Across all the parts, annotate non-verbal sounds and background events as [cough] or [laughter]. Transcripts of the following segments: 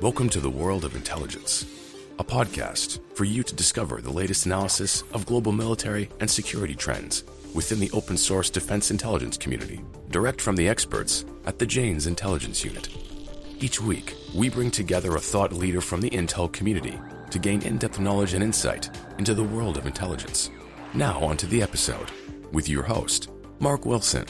Welcome to the world of intelligence, a podcast for you to discover the latest analysis of global military and security trends within the open source defense intelligence community, direct from the experts at the Jane's Intelligence Unit. Each week, we bring together a thought leader from the intel community to gain in depth knowledge and insight into the world of intelligence. Now, on to the episode with your host, Mark Wilson.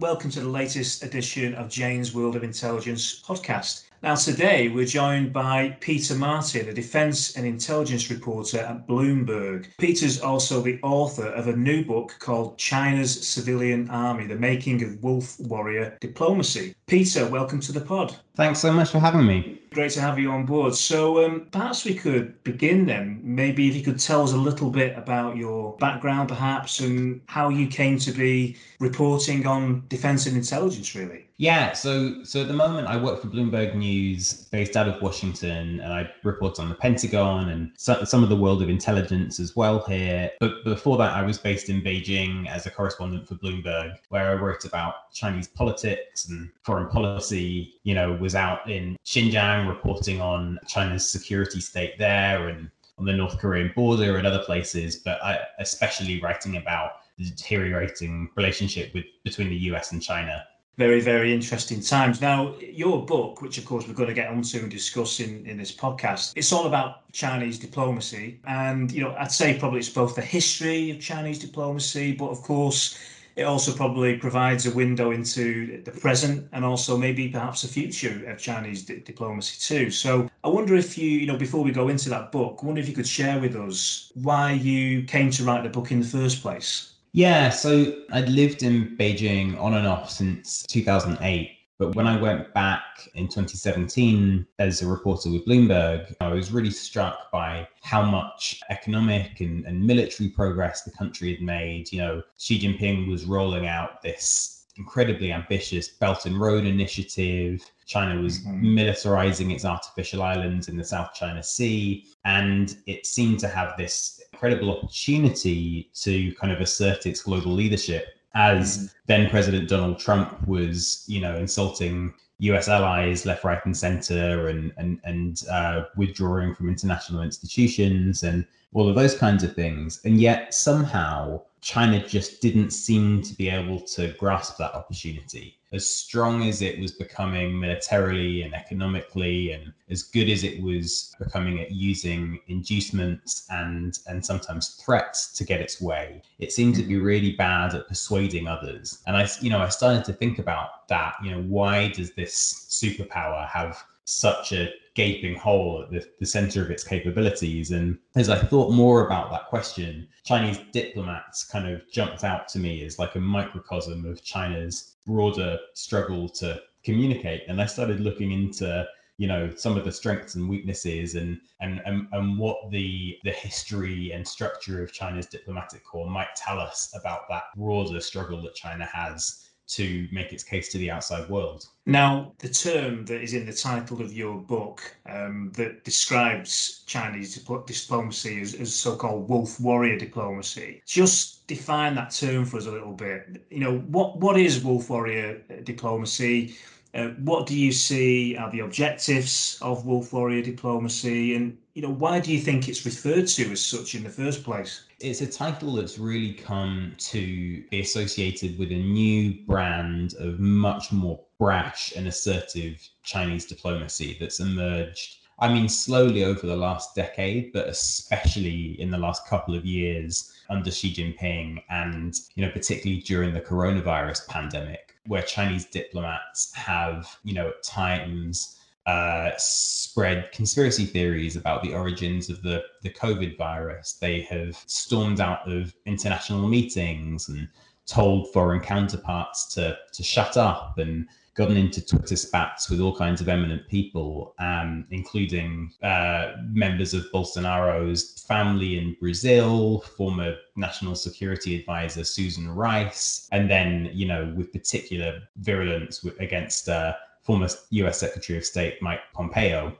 Welcome to the latest edition of Jane's World of Intelligence podcast. Now, today we're joined by Peter Martin, a defence and intelligence reporter at Bloomberg. Peter's also the author of a new book called China's Civilian Army The Making of Wolf Warrior Diplomacy. Peter, welcome to the pod. Thanks so much for having me. Great to have you on board. So, um, perhaps we could begin then. Maybe if you could tell us a little bit about your background, perhaps, and how you came to be reporting on defence and intelligence, really. Yeah, so so at the moment I work for Bloomberg News, based out of Washington, and I report on the Pentagon and so, some of the world of intelligence as well here. But before that, I was based in Beijing as a correspondent for Bloomberg, where I wrote about Chinese politics and foreign policy. You know, was out in Xinjiang reporting on China's security state there and on the North Korean border and other places, but I, especially writing about the deteriorating relationship with between the US and China very, very interesting times. Now, your book, which of course we're going to get onto and discuss in, in this podcast, it's all about Chinese diplomacy. And, you know, I'd say probably it's both the history of Chinese diplomacy, but of course, it also probably provides a window into the present and also maybe perhaps the future of Chinese di- diplomacy too. So I wonder if you, you know, before we go into that book, I wonder if you could share with us why you came to write the book in the first place. Yeah, so I'd lived in Beijing on and off since 2008. But when I went back in 2017 as a reporter with Bloomberg, I was really struck by how much economic and, and military progress the country had made. You know, Xi Jinping was rolling out this incredibly ambitious Belt and Road initiative. China was mm-hmm. militarizing its artificial islands in the South China Sea. And it seemed to have this incredible opportunity to kind of assert its global leadership as mm-hmm. then President Donald Trump was, you know, insulting US allies left, right, and center, and and and uh, withdrawing from international institutions and all of those kinds of things. And yet somehow China just didn't seem to be able to grasp that opportunity. As strong as it was becoming militarily and economically, and as good as it was becoming at using inducements and and sometimes threats to get its way, it seemed to be really bad at persuading others. And I, you know, I started to think about that. You know, why does this superpower have such a gaping hole at the, the center of its capabilities. And as I thought more about that question, Chinese diplomats kind of jumped out to me as like a microcosm of China's broader struggle to communicate. And I started looking into you know some of the strengths and weaknesses and and and, and what the the history and structure of China's diplomatic corps might tell us about that broader struggle that China has to make its case to the outside world. Now, the term that is in the title of your book um, that describes Chinese diplomacy as, as so called wolf warrior diplomacy, just define that term for us a little bit. You know, what, what is wolf warrior diplomacy? Uh, what do you see are the objectives of wolf warrior diplomacy? And, you know, why do you think it's referred to as such in the first place? It's a title that's really come to be associated with a new brand of much more brash and assertive Chinese diplomacy that's emerged. I mean, slowly over the last decade, but especially in the last couple of years under Xi Jinping, and you know, particularly during the coronavirus pandemic, where Chinese diplomats have, you know, at times uh, spread conspiracy theories about the origins of the, the COVID virus. They have stormed out of international meetings and told foreign counterparts to, to shut up and gotten into Twitter spats with all kinds of eminent people, um, including uh, members of Bolsonaro's family in Brazil, former national security advisor Susan Rice, and then, you know, with particular virulence against uh, former US Secretary of State Mike Pompeo.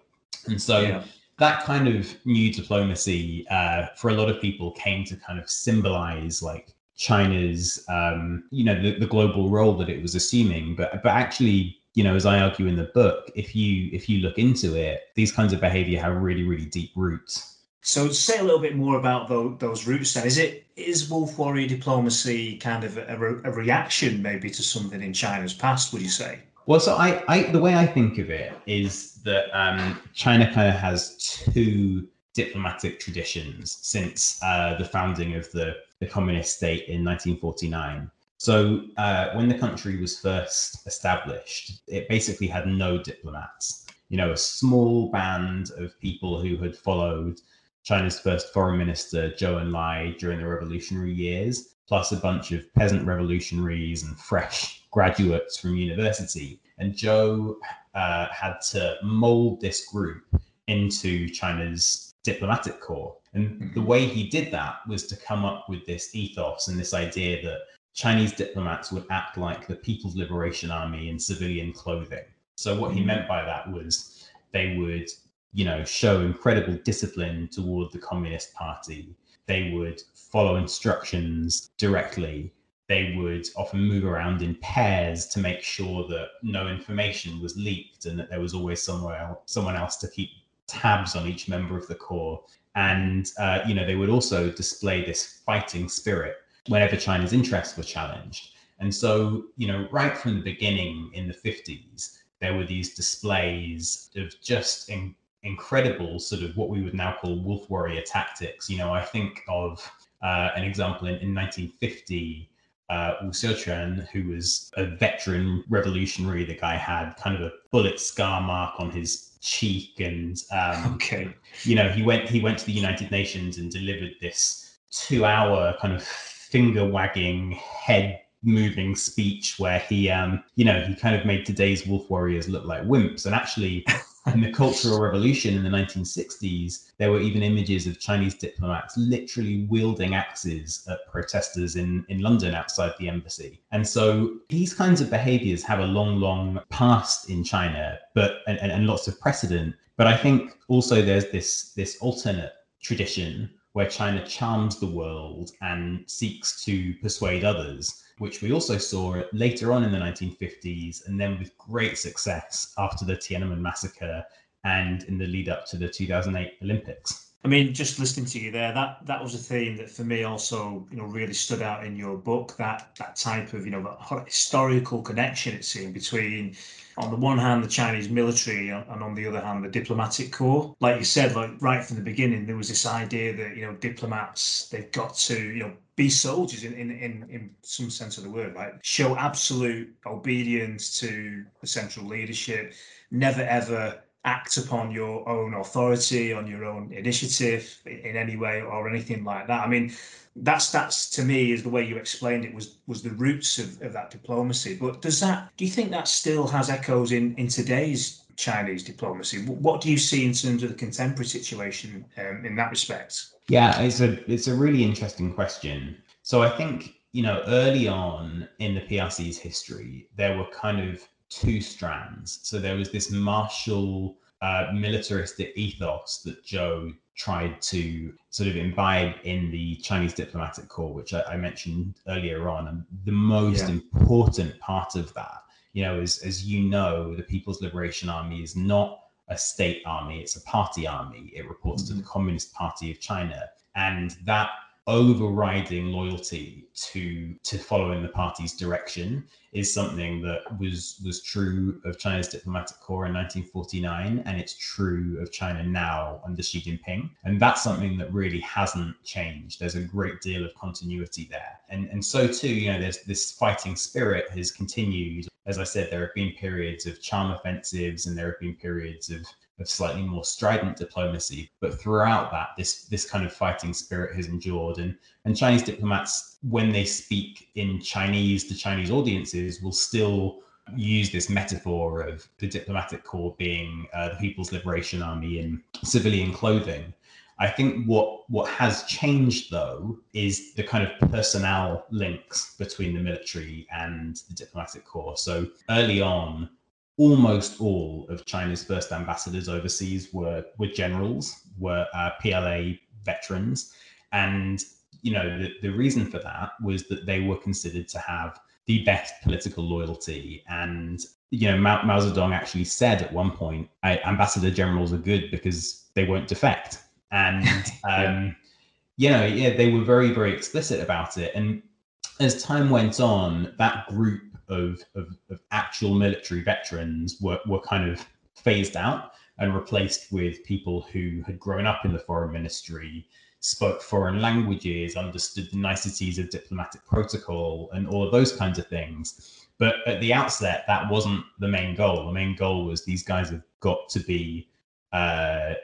And so yeah. that kind of new diplomacy uh, for a lot of people came to kind of symbolize like China's, um, you know, the, the global role that it was assuming. But but actually, you know, as I argue in the book, if you if you look into it, these kinds of behavior have really, really deep roots. So say a little bit more about those, those roots then. Is it is wolf warrior diplomacy kind of a, a, reaction maybe to something in China's past, would you say? Well, so I, I the way I think of it is that um, China kind of has two diplomatic traditions since uh, the founding of the, the communist state in 1949. So uh, when the country was first established, it basically had no diplomats. You know, a small band of people who had followed China's first foreign minister, Zhou Enlai, during the revolutionary years, plus a bunch of peasant revolutionaries and fresh graduates from university. And Zhou uh, had to mold this group into China's diplomatic corps. And the mm-hmm. way he did that was to come up with this ethos and this idea that Chinese diplomats would act like the People's Liberation Army in civilian clothing. So, what he mm-hmm. meant by that was they would, you know, show incredible discipline toward the Communist Party. They would follow instructions directly. They would often move around in pairs to make sure that no information was leaked and that there was always somewhere someone else to keep tabs on each member of the corps. And, uh, you know, they would also display this fighting spirit whenever China's interests were challenged. And so, you know, right from the beginning in the 50s, there were these displays of just in, incredible sort of what we would now call wolf warrior tactics. You know, I think of uh, an example in, in 1950 uh, Wu Xiuquan, who was a veteran revolutionary. The guy had kind of a bullet scar mark on his cheek, and um, okay, you know, he went he went to the United Nations and delivered this two-hour kind of finger wagging, head moving speech where he, um, you know, he kind of made today's wolf warriors look like wimps, and actually [laughs] in the Cultural Revolution in the 1960s, there were even images of Chinese diplomats literally wielding axes at protesters in, in London outside the embassy. And so these kinds of behaviors have a long, long past in China, but and, and, and lots of precedent. But I think also there's this this alternate tradition where China charms the world and seeks to persuade others which we also saw later on in the 1950s and then with great success after the Tiananmen massacre and in the lead up to the 2008 Olympics. I mean, just listening to you there, that that was a theme that for me also, you know, really stood out in your book. That that type of, you know, historical connection it seemed between, on the one hand, the Chinese military, and on the other hand, the diplomatic corps. Like you said, like right from the beginning, there was this idea that you know diplomats they've got to, you know, be soldiers in, in, in, in some sense of the word, right? Show absolute obedience to the central leadership, never ever act upon your own authority, on your own initiative in any way or anything like that. I mean, that's that's to me is the way you explained it was was the roots of, of that diplomacy. But does that do you think that still has echoes in in today's Chinese diplomacy? What do you see in terms of the contemporary situation um, in that respect? Yeah, it's a it's a really interesting question. So I think you know early on in the PRC's history, there were kind of two strands. So there was this martial uh, militaristic ethos that Zhou tried to sort of imbibe in the Chinese diplomatic corps, which I, I mentioned earlier on. And the most yeah. important part of that, you know, is as you know, the People's Liberation Army is not a state army, it's a party army. It reports mm-hmm. to the mm-hmm. Communist Party of China. And that overriding loyalty to to following the party's direction is something that was was true of China's diplomatic corps in 1949 and it's true of China now under Xi Jinping. And that's something that really hasn't changed. There's a great deal of continuity there. And and so too you know there's this fighting spirit has continued. As I said there have been periods of charm offensives and there have been periods of of slightly more strident diplomacy. But throughout that, this this kind of fighting spirit has endured. And and Chinese diplomats, when they speak in Chinese to Chinese audiences, will still use this metaphor of the diplomatic corps being uh, the People's Liberation Army in civilian clothing. I think what what has changed though is the kind of personnel links between the military and the diplomatic corps. So early on, almost all of China's first ambassadors overseas were were generals, were uh, PLA veterans, and you know, the, the reason for that was that they were considered to have the best political loyalty. And, you know, Mao, Mao Zedong actually said at one point, ambassador generals are good because they won't defect. And, [laughs] um, you know, yeah, they were very, very explicit about it. And as time went on, that group of, of, of actual military veterans were, were kind of phased out and replaced with people who had grown up in the foreign ministry, spoke foreign languages, understood the niceties of diplomatic protocol, and all of those kinds of things. But at the outset, that wasn't the main goal. The main goal was these guys have got to be, uh,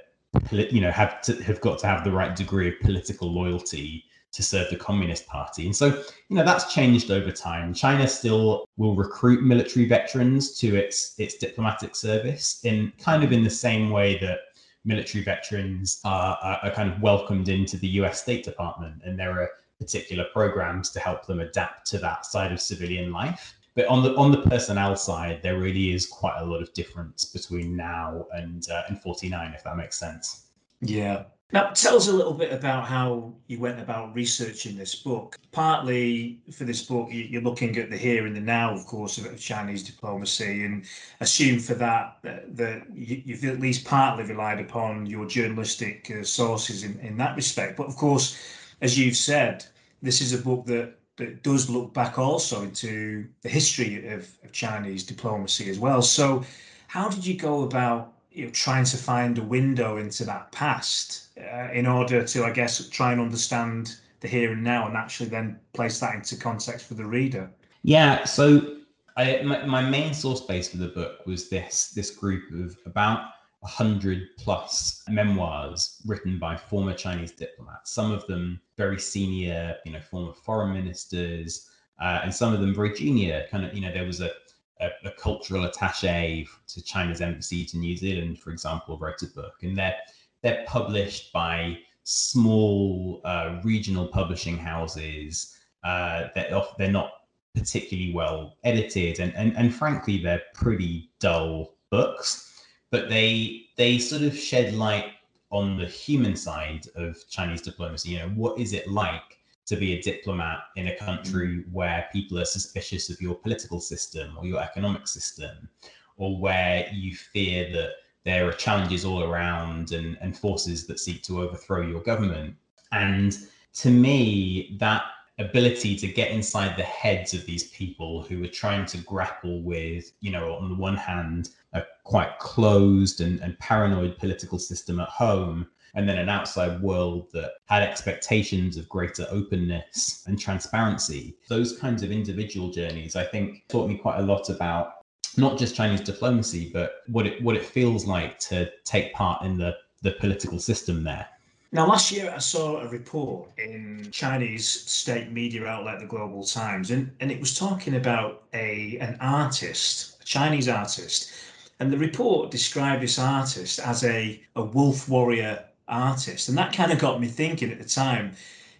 you know, have to have got to have the right degree of political loyalty to serve the Communist Party. And so, you know, that's changed over time. China still will recruit military veterans to its its diplomatic service in kind of in the same way that military veterans are, are, are kind of welcomed into the US State Department. And there are particular programs to help them adapt to that side of civilian life. But on the on the personnel side, there really is quite a lot of difference between now and uh, and 49, if that makes sense. Yeah, now, tell us a little bit about how you went about researching this book. Partly for this book, you're looking at the here and the now, of course, of Chinese diplomacy, and assume for that that you've at least partly relied upon your journalistic uh, sources in, in that respect. But of course, as you've said, this is a book that that does look back also into the history of, of Chinese diplomacy as well. So, how did you go about you know, trying to find a window into that past uh, in order to, I guess, try and understand the here and now and actually then place that into context for the reader. Yeah. So I, my, my main source base for the book was this this group of about 100 plus memoirs written by former Chinese diplomats, some of them very senior, you know, former foreign ministers, uh, and some of them very junior. Kind of, you know, there was a a, a, cultural attaché to China's embassy to New Zealand, for example, wrote a book, and they're they're published by small uh, regional publishing houses. Uh, they're, they're not particularly well edited, and, and and frankly, they're pretty dull books. But they they sort of shed light on the human side of Chinese diplomacy. You know, what is it like to be a diplomat in a country mm. where people are suspicious of your political system or your economic system, or where you fear that there are challenges all around and, and forces that seek to overthrow your government. And to me, that ability to get inside the heads of these people who are trying to grapple with, you know, on the one hand, a quite closed and, and paranoid political system at home, and then an outside world that had expectations of greater openness and transparency. Those kinds of individual journeys, I think, taught me quite a lot about not just Chinese diplomacy, but what it what it feels like to take part in the the political system there. Now, last year I saw a report in Chinese state media outlet, the Global Times, and, and it was talking about a an artist, a Chinese artist, and the report described this artist as a, a wolf warrior artist. And that kind of got me thinking at the time,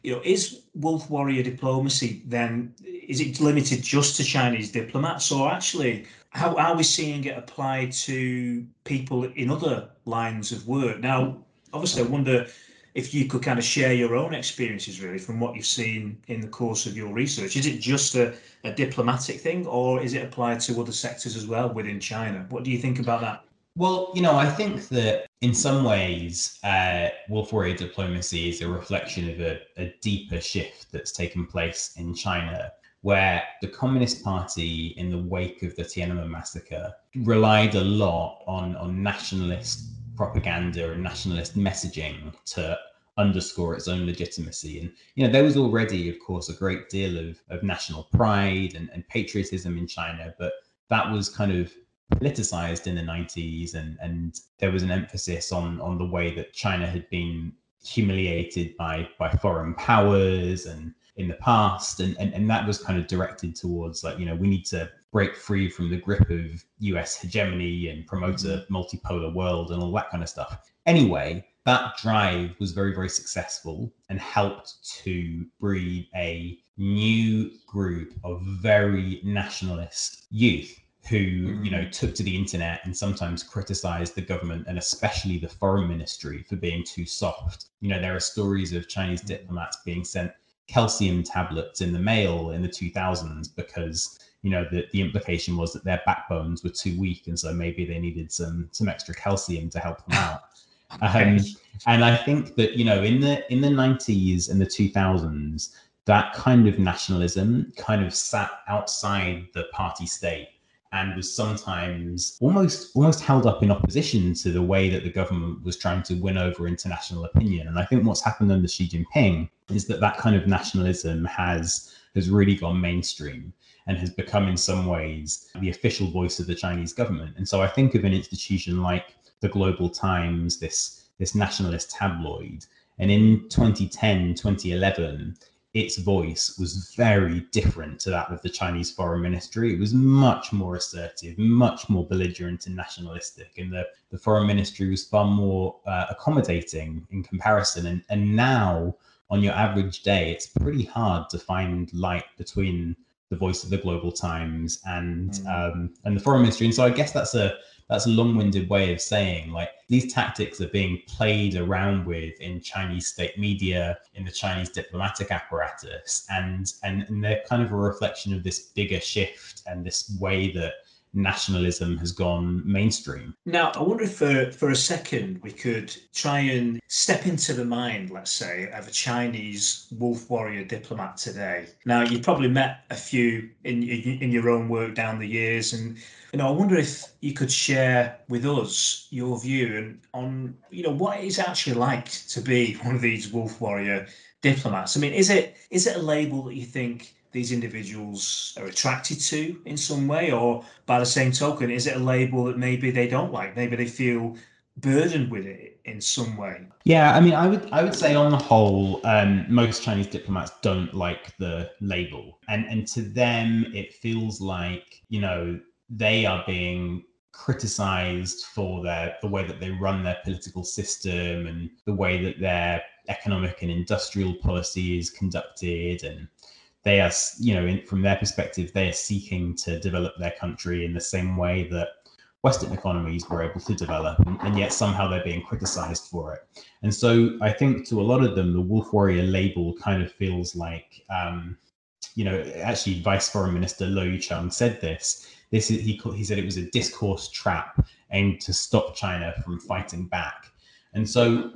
you know, is wolf warrior diplomacy then, is it limited just to Chinese diplomats or actually how are we seeing it applied to people in other lines of work? Now, obviously, I wonder if you could kind of share your own experiences really from what you've seen in the course of your research. Is it just a, a diplomatic thing or is it applied to other sectors as well within China? What do you think about that? Well, you know, I think that in some ways, uh, wolf warrior diplomacy is a reflection of a, a deeper shift that's taken place in China, where the Communist Party, in the wake of the Tiananmen massacre, relied a lot on, on nationalist propaganda and nationalist messaging to underscore its own legitimacy. And, you know, there was already, of course, a great deal of, of national pride and, and patriotism in China, but that was kind of politicized in the 90s and and there was an emphasis on on the way that China had been humiliated by by foreign powers and in the past and, and and that was kind of directed towards like you know we need to break free from the grip of US hegemony and promote a mm-hmm. multipolar world and all that kind of stuff anyway that drive was very very successful and helped to breed a new group of very nationalist youth who you know mm. took to the internet and sometimes criticized the government and especially the foreign ministry for being too soft you know there are stories of chinese mm. diplomats being sent calcium tablets in the mail in the 2000s because you know the, the implication was that their backbones were too weak and so maybe they needed some some extra calcium to help them [laughs] out um, and i think that you know in the in the 90s and the 2000s that kind of nationalism kind of sat outside the party state and was sometimes almost almost held up in opposition to the way that the government was trying to win over international opinion. And I think what's happened under Xi Jinping is that that kind of nationalism has has really gone mainstream and has become in some ways the official voice of the Chinese government. And so I think of an institution like the Global Times, this this nationalist tabloid, and in 2010, 2011, its voice was very different to that of the Chinese foreign ministry. It was much more assertive, much more belligerent and nationalistic, and the, the foreign ministry was far more uh, accommodating in comparison. And, and now, on your average day, it's pretty hard to find light between the voice of the Global Times and mm. um, and the foreign ministry. And so I guess that's a that's a long-winded way of saying like these tactics are being played around with in Chinese state media, in the Chinese diplomatic apparatus, and and, and they're kind of a reflection of this bigger shift and this way that nationalism has gone mainstream. Now, I wonder if for, for a second we could try and step into the mind, let's say, of a Chinese wolf warrior diplomat today. Now, you've probably met a few in, in your own work down the years, and you know, I wonder if you could share with us your view and on, you know, what it's actually like to be one of these wolf warrior diplomats. I mean, is it is it a label that you think these individuals are attracted to in some way, or by the same token, is it a label that maybe they don't like? Maybe they feel burdened with it in some way. Yeah, I mean, I would I would say on the whole, um, most Chinese diplomats don't like the label, and and to them it feels like you know they are being criticized for their the way that they run their political system and the way that their economic and industrial policy is conducted and they are, you know, in, from their perspective, they are seeking to develop their country in the same way that Western economies were able to develop, and, and, yet somehow they're being criticized for it. And so I think to a lot of them, the Wolf Warrior label kind of feels like, um, you know, actually, Vice Foreign Minister Le Yucheng said this. This is, he he said it was a discourse trap aimed to stop China from fighting back. And so,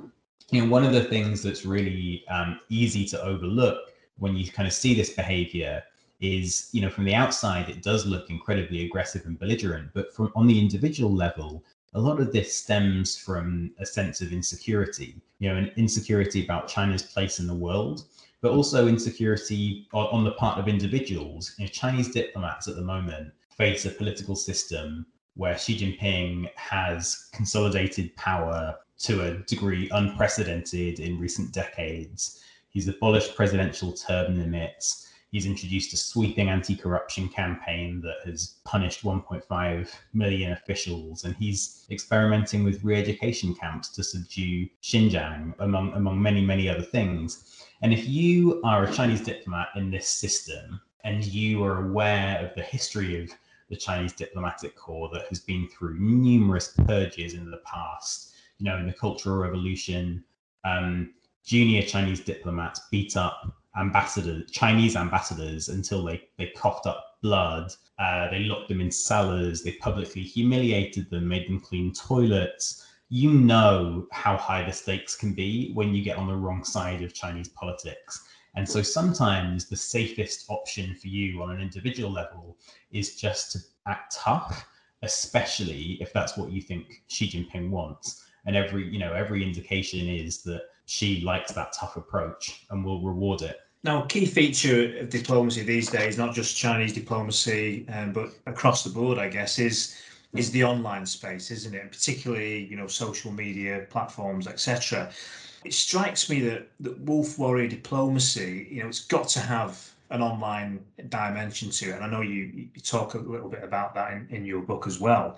you know, one of the things that's really um, easy to overlook when you kind of see this behavior is you know from the outside it does look incredibly aggressive and belligerent but from on the individual level a lot of this stems from a sense of insecurity you know an insecurity about china's place in the world but also insecurity on the part of individuals. You know, chinese diplomats at the moment face a political system where xi jinping has consolidated power to a degree unprecedented in recent decades He's abolished presidential term limits. He's introduced a sweeping anti corruption campaign that has punished 1.5 million officials. And he's experimenting with re education camps to subdue Xinjiang, among, among many, many other things. And if you are a Chinese diplomat in this system and you are aware of the history of the Chinese diplomatic corps that has been through numerous purges in the past, you know, in the Cultural Revolution, um, junior Chinese diplomats beat up ambassadors, Chinese ambassadors, until they, they coughed up blood. Uh, they locked them in cellars. They publicly humiliated them, made them clean toilets. You know how high the stakes can be when you get on the wrong side of Chinese politics. And so sometimes the safest option for you on an individual level is just to act tough, especially if that's what you think Xi Jinping wants. And every, you know, every indication is that Xi likes that tough approach and will reward it. Now, a key feature of diplomacy these days, not just Chinese diplomacy, um, but across the board, I guess, is is the online space, isn't it? Particularly, you know, social media platforms, etc. It strikes me that that wolf warrior diplomacy, you know, it's got to have an online dimension to it. And I know you, you talk a little bit about that in, in your book as well.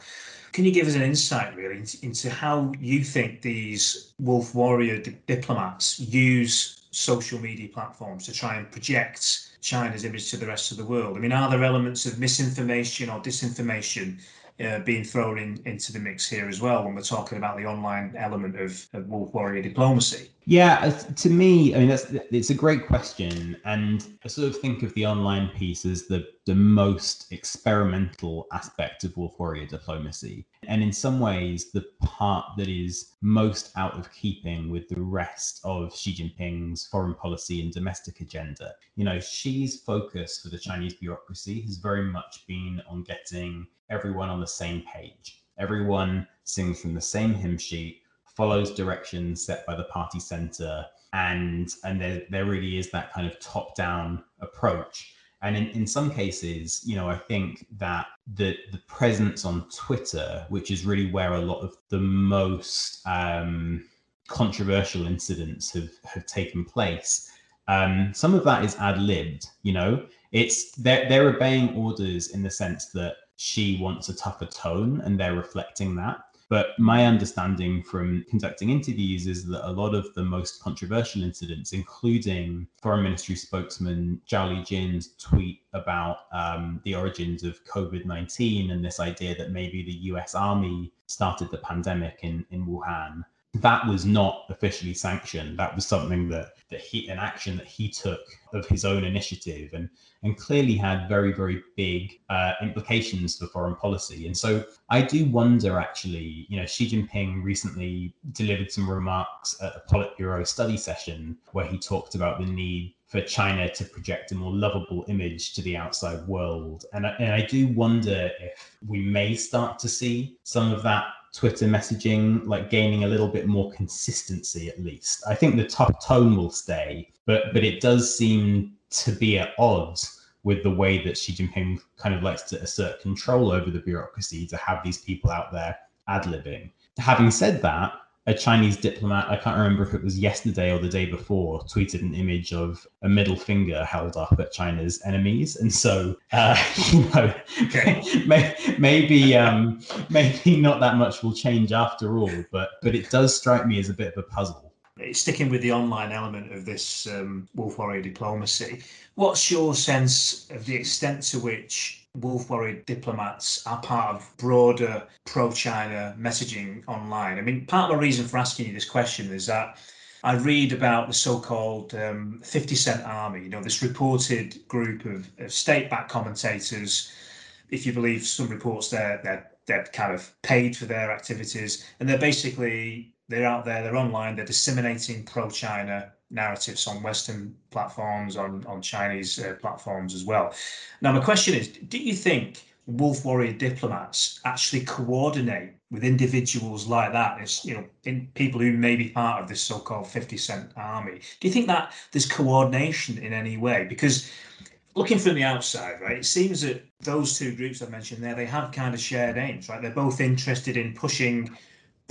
Can you give us an insight really into, into how you think these wolf warrior di- diplomats use social media platforms to try and project China's image to the rest of the world? I mean, are there elements of misinformation or disinformation uh, being thrown in, into the mix here as well when we're talking about the online element of, of wolf warrior diplomacy? Yeah, uh, to me, I mean that's it's a great question, and I sort of think of the online piece as the the most experimental aspect of wolf warrior diplomacy, and in some ways the part that is most out of keeping with the rest of Xi Jinping's foreign policy and domestic agenda. You know, Xi's focus for the Chinese bureaucracy has very much been on getting everyone on the same page. Everyone sings from the same hymn sheet follows directions set by the party center and and there, there really is that kind of top down approach. And in, in some cases you know i think that the the presence on twitter which is really where a lot of the most um, controversial incidents have have taken place um, some of that is ad libbed you know? It's they're, they're obeying orders in the sense that Xi wants a tougher tone and they're reflecting that but my understanding from conducting interviews is that a lot of the most controversial incidents, including Foreign Ministry spokesman Zhao Lijian's tweet about um, the origins of COVID 19 and this idea that maybe the US Army started the pandemic in, in Wuhan, that was not officially sanctioned. That was something that that he an action that he took of his own initiative and and clearly had very very big uh, implications for foreign policy. And so I do wonder actually, you know, Xi Jinping recently delivered some remarks at a Politburo study session where he talked about the need for China to project a more lovable image to the outside world. And I, and I do wonder if we may start to see some of that Twitter messaging like gaining a little bit more consistency at least. I think the tough tone will stay, but but it does seem to be at odds with the way that Xi Jinping kind of likes to assert control over the bureaucracy to have these people out there ad libbing. Having said that, a Chinese diplomat, I can't remember if it was yesterday or the day before, tweeted an image of a middle finger held up at China's enemies. And so, uh, [laughs] you know, [laughs] okay. maybe um, maybe not that much will change after all, but but it does strike me as a bit of a puzzle. Sticking with the online element of this um, wolf warrior diplomacy, what's your sense of the extent to which wolf warrior diplomats are part of broader pro-China messaging online. I mean, part of the reason for asking you this question is that I read about the so-called um, 50 Cent Army, you know, this reported group of, of state-backed commentators. If you believe some reports, they're, they're, they're kind of paid for their activities. And they're basically, they're out there, they're online, they're disseminating pro-China narratives on Western platforms, on, on Chinese uh, platforms as well. Now, my question is do you think wolf warrior diplomats actually coordinate with individuals like that? It's you know in people who may be part of this so-called 50 cent army. Do you think that there's coordination in any way? Because looking from the outside right it seems that those two groups i mentioned there they have kind of shared aims right? They're both interested in pushing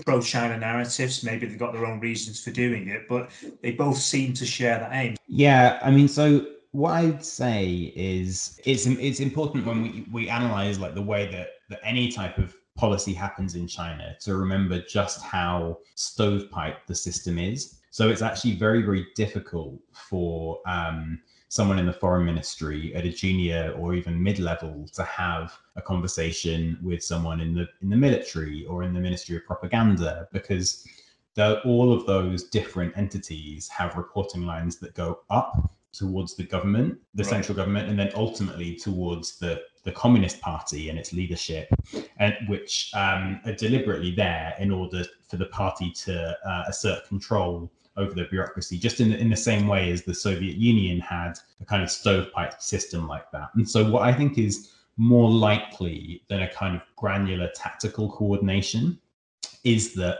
pro-China narratives. Maybe they've got their own reasons for doing it, but they both seem to share that aim. Yeah, I mean, so what I'd say is it's it's important when we we analyze like the way that that any type of policy happens in China to remember just how stovepipe the system is. So it's actually very very difficult for um, someone in the foreign ministry at a junior or even mid-level to have a conversation with someone in the in the military or in the ministry of propaganda because the, all of those different entities have reporting lines that go up towards the government, the right. central government, and then ultimately towards the the Communist Party and its leadership, and which um, are deliberately there in order for the party to uh, assert control over the bureaucracy, just in the, in the same way as the Soviet Union had a kind of stovepipe system like that. And so, what I think is more likely than a kind of granular tactical coordination is that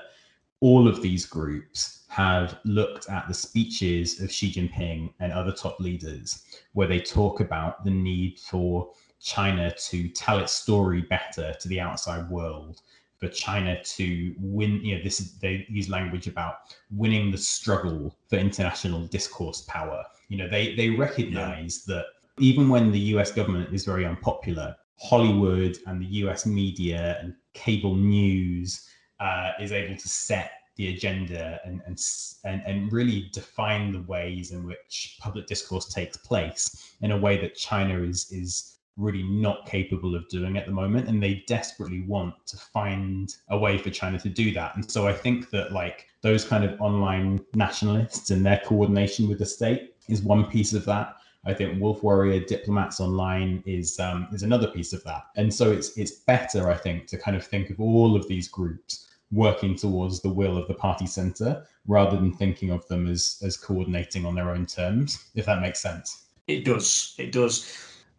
all of these groups have looked at the speeches of Xi Jinping and other top leaders, where they talk about the need for China to tell its story better to the outside world for China to win. You know, this is they use language about winning the struggle for international discourse power. You know, they they recognize yeah. that even when the U.S. government is very unpopular, Hollywood and the U.S. media and cable news uh, is able to set the agenda and, and and and really define the ways in which public discourse takes place in a way that China is is really not capable of doing at the moment and they desperately want to find a way for china to do that and so i think that like those kind of online nationalists and their coordination with the state is one piece of that I think Wolf Warrior Diplomats Online is um, is another piece of that, and so it's it's better, I think, to kind of think of all of these groups working towards the will of the party center rather than thinking of them as as coordinating on their own terms. If that makes sense. It does. It does.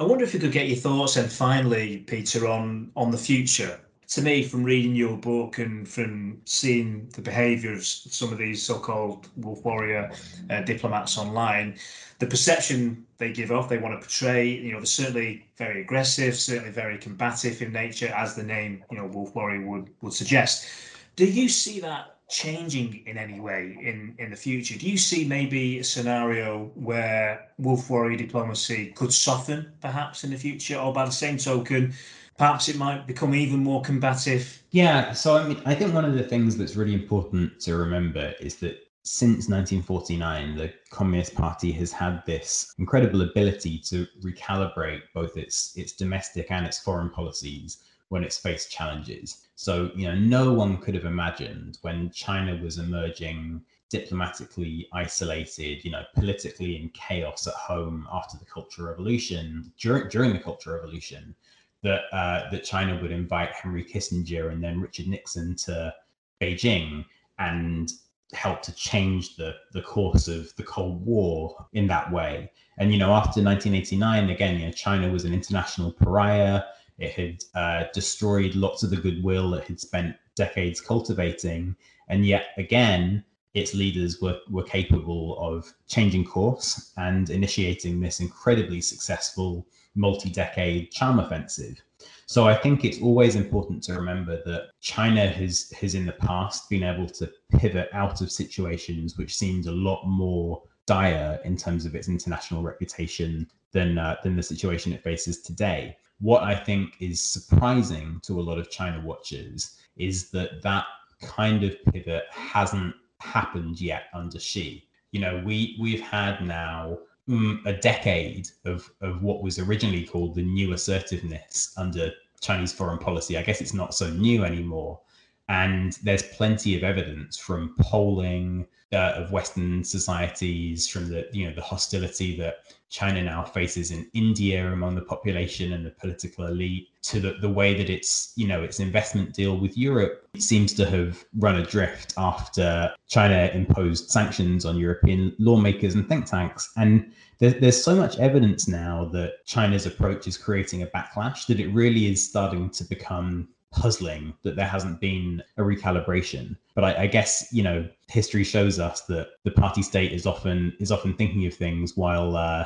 I wonder if you could get your thoughts and finally, Peter, on on the future. To me, from reading your book and from seeing the behaviour of some of these so-called wolf warrior uh, diplomats online, the perception they give off, they want to portray, you know, they're certainly very aggressive, certainly very combative in nature, as the name, you know, wolf warrior would would suggest. Do you see that changing in any way in, in the future? Do you see maybe a scenario where wolf warrior diplomacy could soften perhaps in the future, or by the same token, perhaps it might become even more combative? Yeah, so I mean, I think one of the things that's really important to remember is that since 1949, the Communist Party has had this incredible ability to recalibrate both its its domestic and its foreign policies when it's faced challenges. So, you know, no one could have imagined when China was emerging diplomatically isolated, you know, politically in chaos at home after the Cultural Revolution, during, during the Cultural Revolution, that uh, that China would invite Henry Kissinger and then Richard Nixon to Beijing and help to change the the course of the Cold War in that way. And you know, after 1989, again, you know, China was an international pariah. It had uh, destroyed lots of the goodwill it had spent decades cultivating, and yet again, its leaders were were capable of changing course and initiating this incredibly successful multi-decade charm offensive. So I think it's always important to remember that China has has in the past been able to pivot out of situations which seemed a lot more dire in terms of its international reputation than uh, than the situation it faces today what I think is surprising to a lot of China watchers is that that kind of pivot hasn't happened yet under Xi. You know, we we've had now um, a decade of of what was originally called the new assertiveness under Chinese foreign policy. I guess it's not so new anymore, and there's plenty of evidence from polling uh, of Western societies, from the you know the hostility that China now faces in India among the population and the political elite, to the, the way that its you know its investment deal with Europe seems to have run adrift after China imposed sanctions on European lawmakers and think tanks. And there, there's so much evidence now that China's approach is creating a backlash that it really is starting to become puzzling that there hasn't been a recalibration. But I, I, guess you know history shows us that the party state is often is often thinking of things while uh,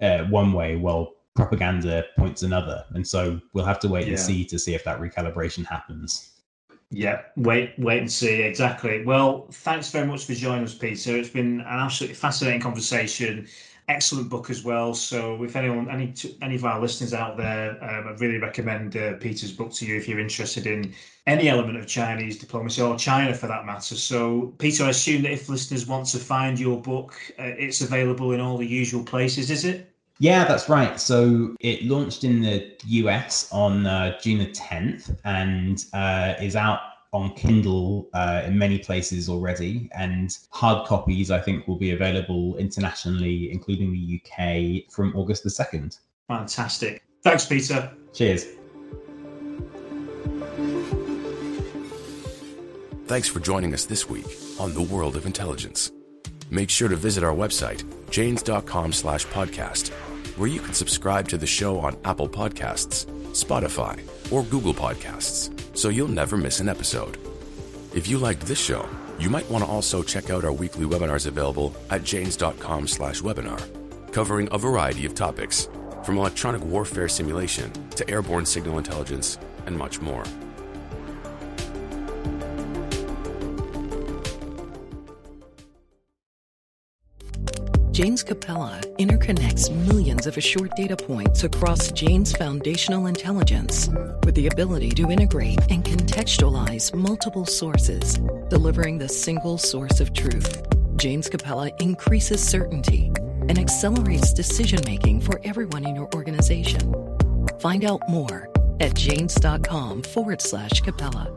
uh, one way, while propaganda points another, and so we'll have to wait yeah. and see to see if that recalibration happens. Yeah, wait, wait and see. Exactly. Well, thanks very much for joining us, Peter. It's been an absolutely fascinating conversation excellent book as well. So if anyone, any any of our listeners out there, um, I really recommend uh, Peter's book to you if you're interested in any element of Chinese diplomacy or China for that matter. So Peter, I assume that if listeners want to find your book, uh, it's available in all the usual places, is it? Yeah, that's right. So it launched in the US on uh, June the 10th and uh, is out on Kindle uh, in many places already, and hard copies I think will be available internationally, including the UK, from August the 2nd. Fantastic. Thanks, Peter. Cheers. Thanks for joining us this week on The World of Intelligence. Make sure to visit our website, janes.com slash podcast, where you can subscribe to the show on Apple Podcasts, Spotify, or Google Podcasts so you'll never miss an episode. If you liked this show, you might want to also check out our weekly webinars available at janes.com slash webinar, covering a variety of topics, from electronic warfare simulation to airborne signal intelligence and much more. Janes Capella interconnects millions of assured data points across Jane's foundational intelligence with the ability to integrate and contextualize multiple sources, delivering the single source of truth. Janes Capella increases certainty and accelerates decision making for everyone in your organization. Find out more at janes.com forward slash Capella.